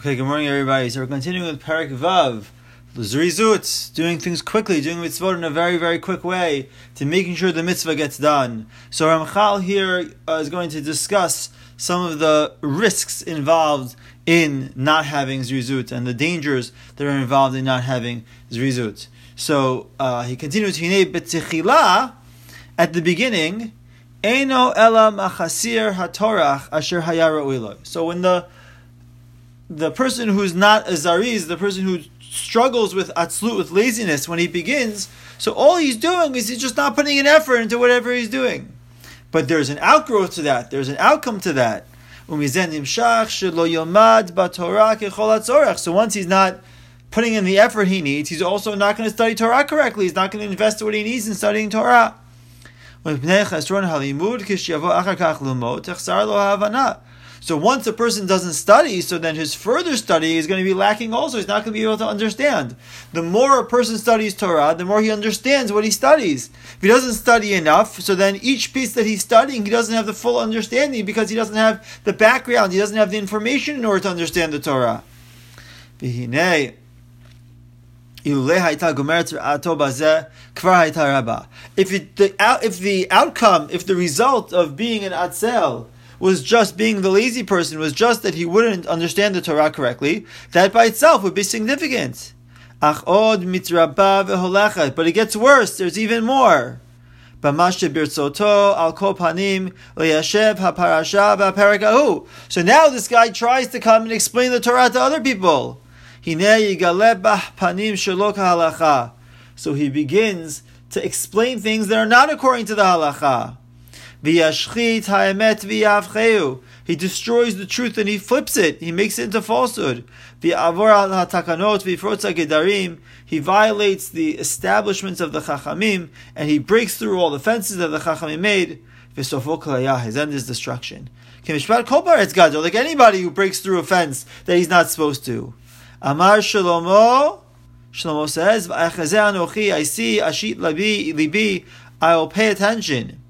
Okay, good morning, everybody. So we're continuing with Parak Vav, Zrizut, doing things quickly, doing mitzvot in a very, very quick way to making sure the mitzvah gets done. So Ramchal here uh, is going to discuss some of the risks involved in not having Zrizut and the dangers that are involved in not having Zrizut. So uh, he continues, Hine b'tzichila, at the beginning, Eino ela machasir hatorach asher hayara So when the the person who's not a zariz, the person who struggles with atzlut, with laziness, when he begins, so all he's doing is he's just not putting an effort into whatever he's doing. But there's an outgrowth to that. There's an outcome to that. So once he's not putting in the effort he needs, he's also not going to study Torah correctly. He's not going to invest what he needs in studying Torah. So once a person doesn't study, so then his further study is going to be lacking also. He's not going to be able to understand. The more a person studies Torah, the more he understands what he studies. If he doesn't study enough, so then each piece that he's studying, he doesn't have the full understanding because he doesn't have the background, he doesn't have the information in order to understand the Torah. If it, the, if the outcome, if the result of being an atzel was just being the lazy person, was just that he wouldn't understand the Torah correctly, that by itself would be significant. But it gets worse, there's even more. So now this guy tries to come and explain the Torah to other people. So he begins to explain things that are not according to the halacha. V'yashchit ha'emet v'yavcheu. He destroys the truth and he flips it. He makes it into falsehood. Ha'takanot gedarim. He violates the establishments of the chachamim and he breaks through all the fences that the chachamim made. V'sofo kalayah. His end is destruction. Like anybody who breaks through a fence that he's not supposed to. Amar Shlomo. Shlomo says, I see I will pay attention.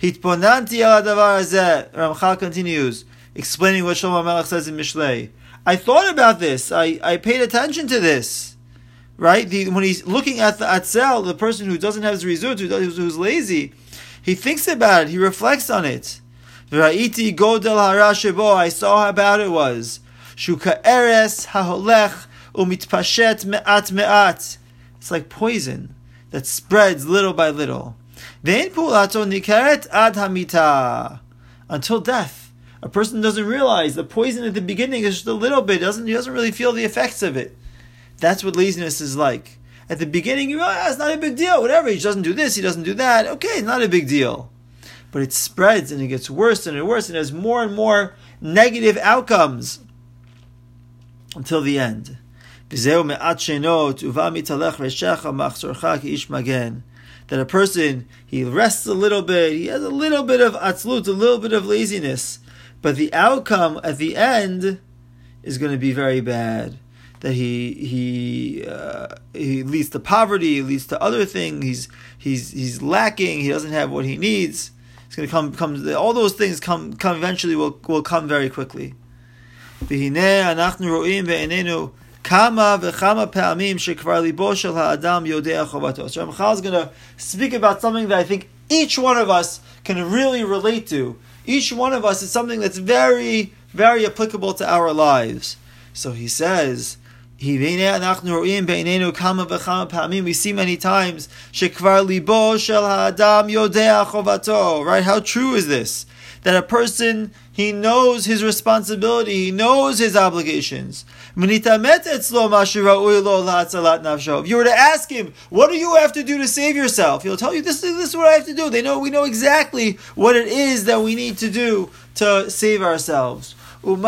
Hitponanti al davar hazeh. Ramchal continues, explaining what Shlomo Melech says in Mishlei. I thought about this. I, I paid attention to this. Right? The, when he's looking at the atzel, the person who doesn't have zrizut, who's, who's lazy, he thinks about it. He reflects on it. V'ra'iti godel harashebo. I saw how bad it was. Shuka eres haholech umitpashet me'at me'at. It's like poison that spreads little by little. Until death. A person doesn't realize the poison at the beginning is just a little bit, doesn't he doesn't really feel the effects of it. That's what laziness is like. At the beginning, you realize oh, it's not a big deal. Whatever, he doesn't do this, he doesn't do that. Okay, it's not a big deal. But it spreads and it gets worse and worse and has more and more negative outcomes until the end that a person he rests a little bit, he has a little bit of atzlut, a little bit of laziness, but the outcome at the end is going to be very bad. That he he uh, he leads to poverty, leads to other things. He's he's he's lacking. He doesn't have what he needs. It's going to come come. All those things come come eventually will will come very quickly. Kama v'chama pe'amim shekvar libo shel ha'adam yodea chovato. So Ramchal is going to speak about something that I think each one of us can really relate to. Each one of us is something that's very, very applicable to our lives. So he says, we see many times libo shel ha'adam yodea. Right? How true is this? that a person he knows his responsibility, he knows his obligations. If you were to ask him, what do you have to do to save yourself? He'll tell you, this is, this is what I have to do. They know we know exactly what it is that we need to do to save ourselves. And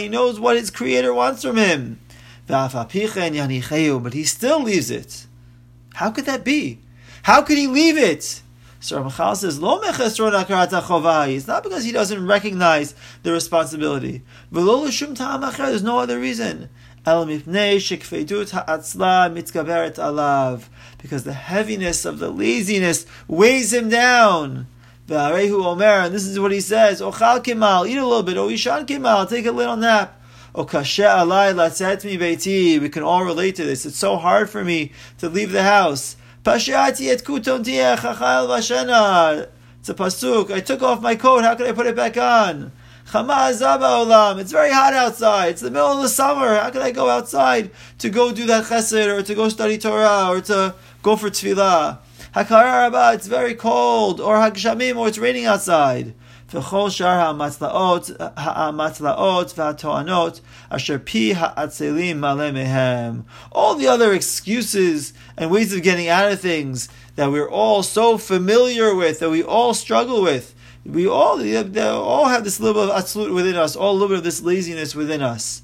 he knows what his creator wants from him. But he still leaves it. How could that be? How could he leave it? So Ramchal says, Lo It's not because he doesn't recognize the responsibility. There's no other reason. Because the heaviness of the laziness weighs him down. And this is what he says, Ochal kimal, eat a little bit, O ishan kimal, take a little nap. O kashe alai latzet mi beiti, we can all relate to this. It's so hard for me to leave the house. Pashiati et kuton chachal vashena. It's a pasuk. I took off my coat, how can I put it back on? It's very hot outside. It's the middle of the summer. How can I go outside to go do that chesed or to go study Torah or to go for tefillah? It's very cold, or or it's raining outside. V'chol shar ha'amatzlaot, ha'amatzlaot v'ha'to'anot, asher pi ha'atzelim male mehem. All the other excuses and ways of getting out of things that we're all so familiar with, that we all struggle with, we all, all have this little bit of atzlut within us, all a little bit of this laziness within us.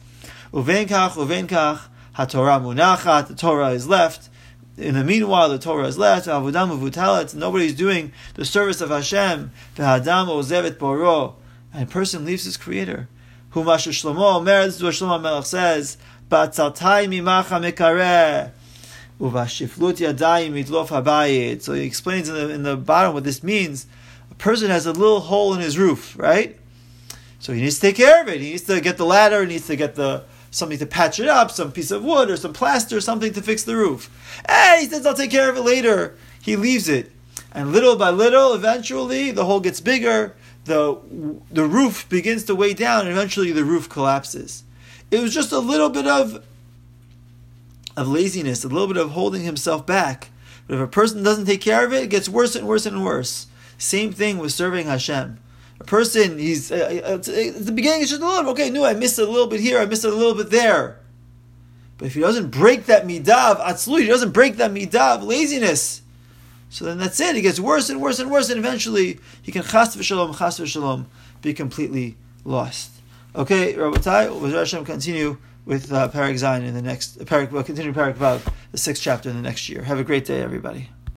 Uvenkach, uvenkach, haTorah munachat, the Torah is left, in the meanwhile, the Torah is left. Avudam uvutalat. Nobody's doing the service of Hashem. V'hadam ozevet boro. And a person leaves his Creator. Humashu Shlomo Omer. This is what Shlomo Melech says. Batzaltai mimacha mekareh. Uvashiflut yadayim mitlof habayit. So he explains in the, in the bottom what this means. A person has a little hole in his roof, right? So he needs to take care of it. He needs to get the ladder. He needs to get the something to patch it up, some piece of wood or some plaster, something to fix the roof. Hey, he says, I'll take care of it later. He leaves it. And little by little, eventually, the hole gets bigger, the, the roof begins to weigh down, and eventually the roof collapses. It was just a little bit of, of laziness, a little bit of holding himself back. But if a person doesn't take care of it, it gets worse and worse and worse. Same thing with serving Hashem. A person, he's uh, uh, at the beginning, it's just a little. Okay, no, I missed it a little bit here. I missed it a little bit there. But if he doesn't break that midav atzlut, he doesn't break that midav laziness. So then that's it. He gets worse and worse and worse, and eventually he can chas v'shalom, chas v'shalom, be completely lost. Okay, Rabbatai, will Hashem continue with uh, Parak Zayin in the next, uh, Parak, we'll continue Parak Vav, the sixth chapter in the next year. Have a great day, everybody.